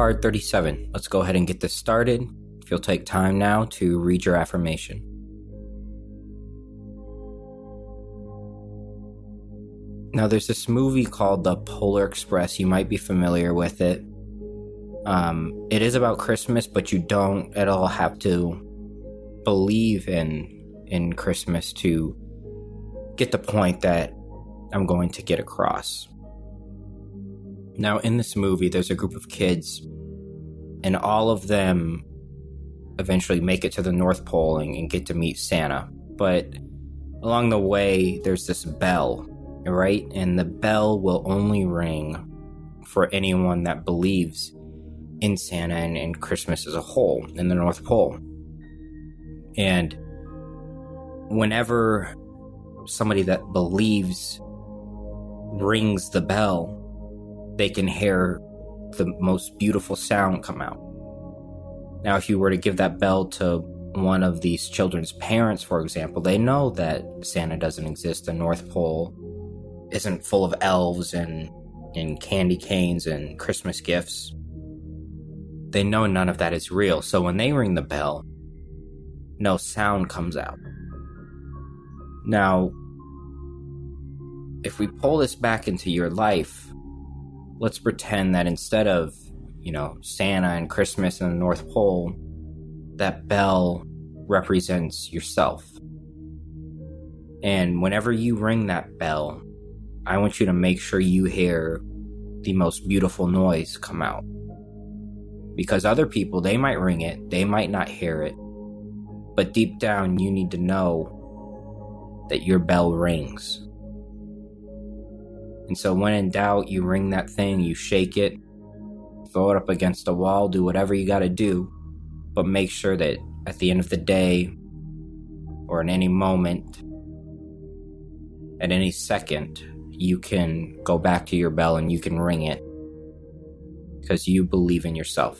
card 37. Let's go ahead and get this started. If you'll take time now to read your affirmation. Now, there's this movie called The Polar Express. You might be familiar with it. Um, it is about Christmas, but you don't at all have to believe in in Christmas to get the point that I'm going to get across. Now, in this movie, there's a group of kids, and all of them eventually make it to the North Pole and, and get to meet Santa. But along the way, there's this bell, right? And the bell will only ring for anyone that believes in Santa and, and Christmas as a whole in the North Pole. And whenever somebody that believes rings the bell, they can hear the most beautiful sound come out. Now, if you were to give that bell to one of these children's parents, for example, they know that Santa doesn't exist. The North Pole isn't full of elves and, and candy canes and Christmas gifts. They know none of that is real. So when they ring the bell, no sound comes out. Now, if we pull this back into your life, let's pretend that instead of, you know, Santa and Christmas and the North Pole, that bell represents yourself. And whenever you ring that bell, I want you to make sure you hear the most beautiful noise come out. Because other people, they might ring it, they might not hear it, but deep down, you need to know that your bell rings. And so, when in doubt, you ring that thing, you shake it, throw it up against a wall, do whatever you gotta do, but make sure that at the end of the day, or in any moment, at any second, you can go back to your bell and you can ring it because you believe in yourself.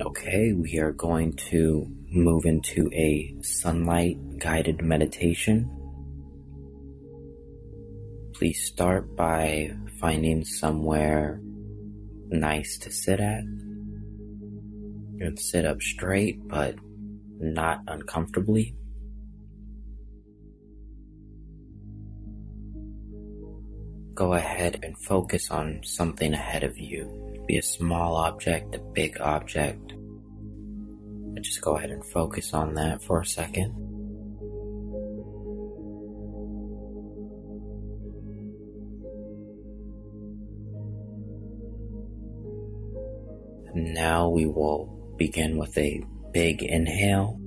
Okay, we are going to move into a sunlight guided meditation. Please start by finding somewhere nice to sit at. And sit up straight, but not uncomfortably. Go ahead and focus on something ahead of you. Be a small object, a big object, just go ahead and focus on that for a second. Now we will begin with a big inhale.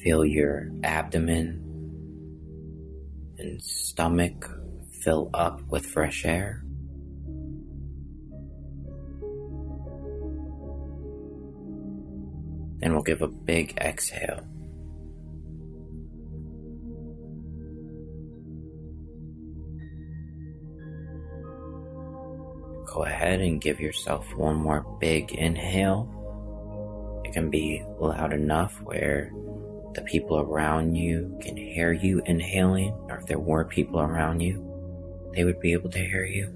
Feel your abdomen and stomach fill up with fresh air. Then we'll give a big exhale. Go ahead and give yourself one more big inhale. It can be loud enough where the people around you can hear you inhaling, or if there were people around you, they would be able to hear you.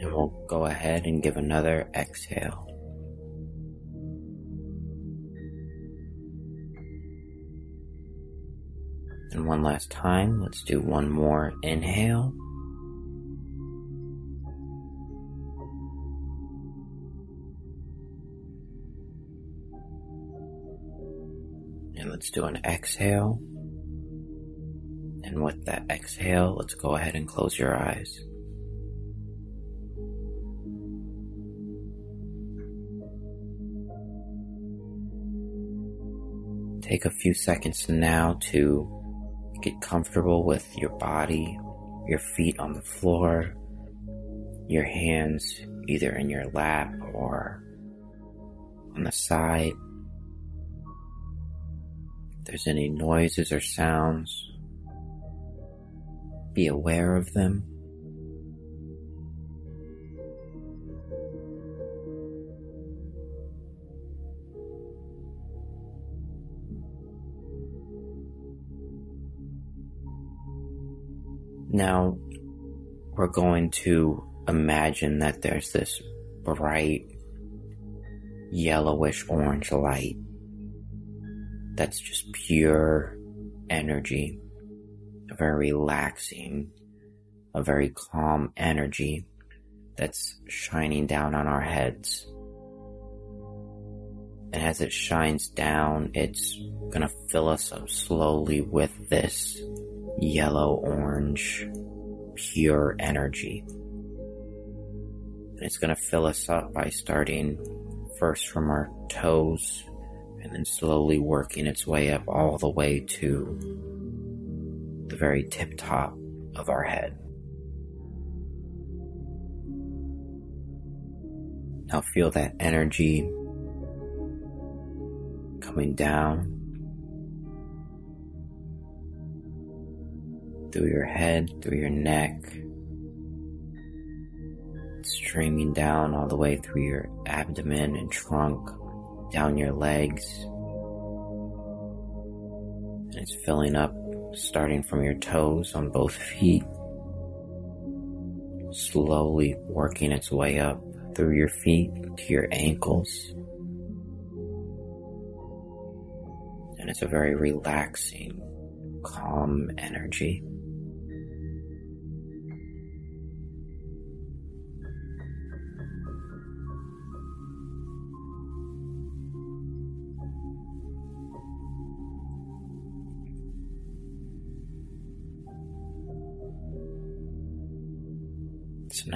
and we'll go ahead and give another exhale. And one last time, let's do one more inhale. And let's do an exhale. And with that exhale, let's go ahead and close your eyes. Take a few seconds now to get comfortable with your body, your feet on the floor, your hands either in your lap or on the side. If there's any noises or sounds, be aware of them. Now, we're going to imagine that there's this bright yellowish orange light that's just pure energy, a very relaxing, a very calm energy that's shining down on our heads. And as it shines down, it's gonna fill us up slowly with this yellow orange pure energy. And it's gonna fill us up by starting first from our toes and then slowly working its way up all the way to the very tip top of our head. Now feel that energy coming down through your head, through your neck, streaming down all the way through your abdomen and trunk, down your legs. And it's filling up starting from your toes on both feet, slowly working its way up through your feet to your ankles. And it's a very relaxing, calm energy.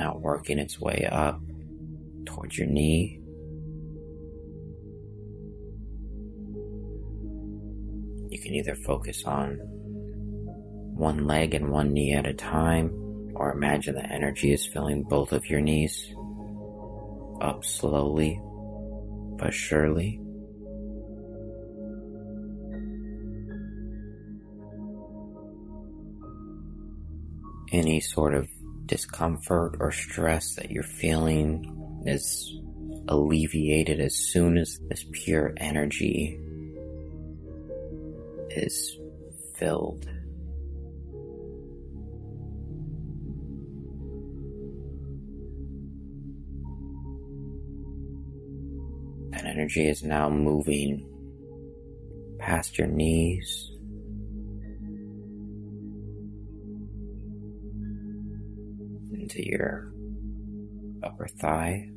Now working its way up towards your knee. You can either focus on one leg and one knee at a time, or imagine the energy is filling both of your knees up slowly but surely. Any sort of discomfort or stress that you're feeling is alleviated as soon as this pure energy is filled. That energy is now moving past your knees into your upper thigh.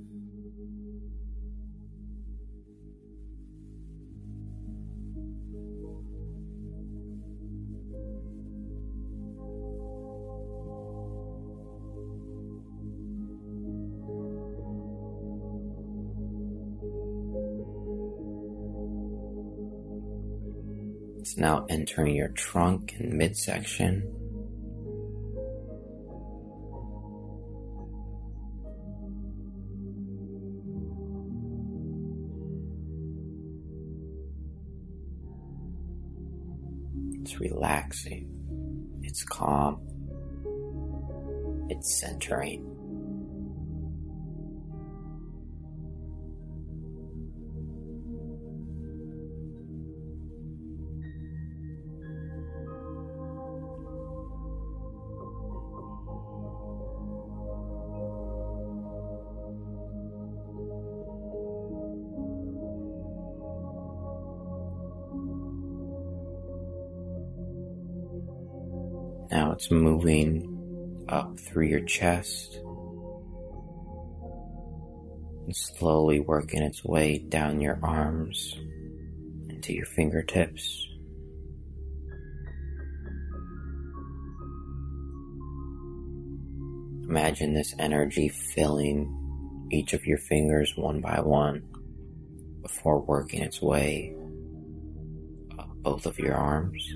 It's now entering your trunk and midsection. It's relaxing. It's calm. It's centering. Now it's moving up through your chest and slowly working its way down your arms into your fingertips. Imagine this energy filling each of your fingers one by one before working its way up both of your arms.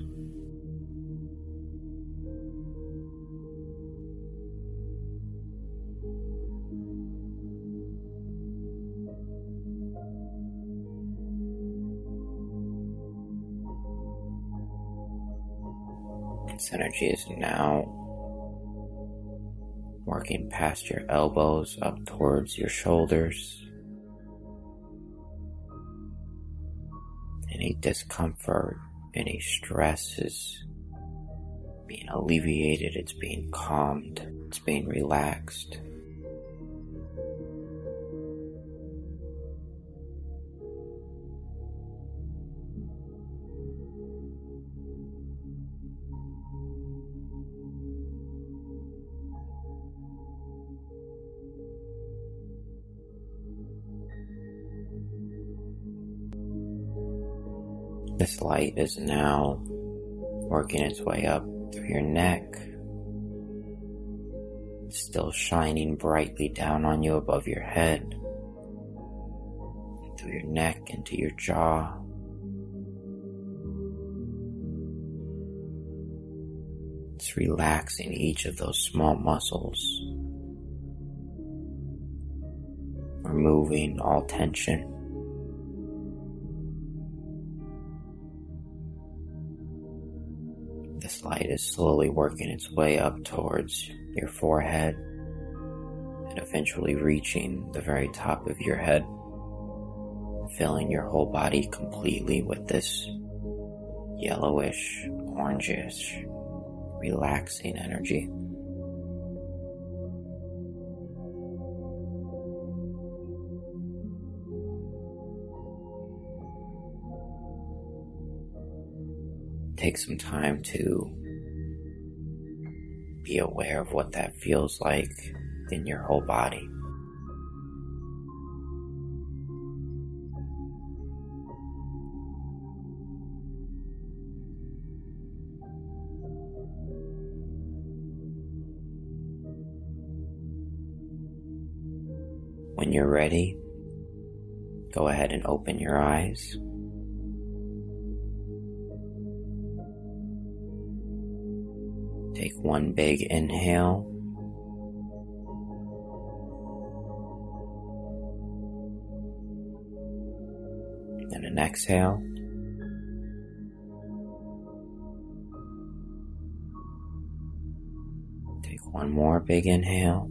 This energy is now working past your elbows up towards your shoulders. Any discomfort, any stress is being alleviated, it's being calmed, it's being relaxed. Light is now working its way up through your neck, still shining brightly down on you above your head, through your neck into your jaw. It's relaxing each of those small muscles, removing all tension. Light is slowly working its way up towards your forehead and eventually reaching the very top of your head, filling your whole body completely with this yellowish, orangish, relaxing energy. Take some time to be aware of what that feels like in your whole body. When you're ready, go ahead and open your eyes. One big inhale. And an exhale. Take one more big inhale.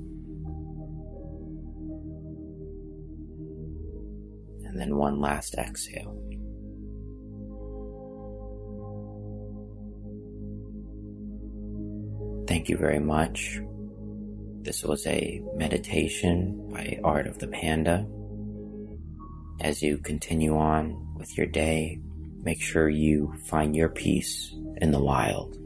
And then one last exhale. Thank you very much. This was a meditation by Art of the Panda. As you continue on with your day, make sure you find your peace in the wild.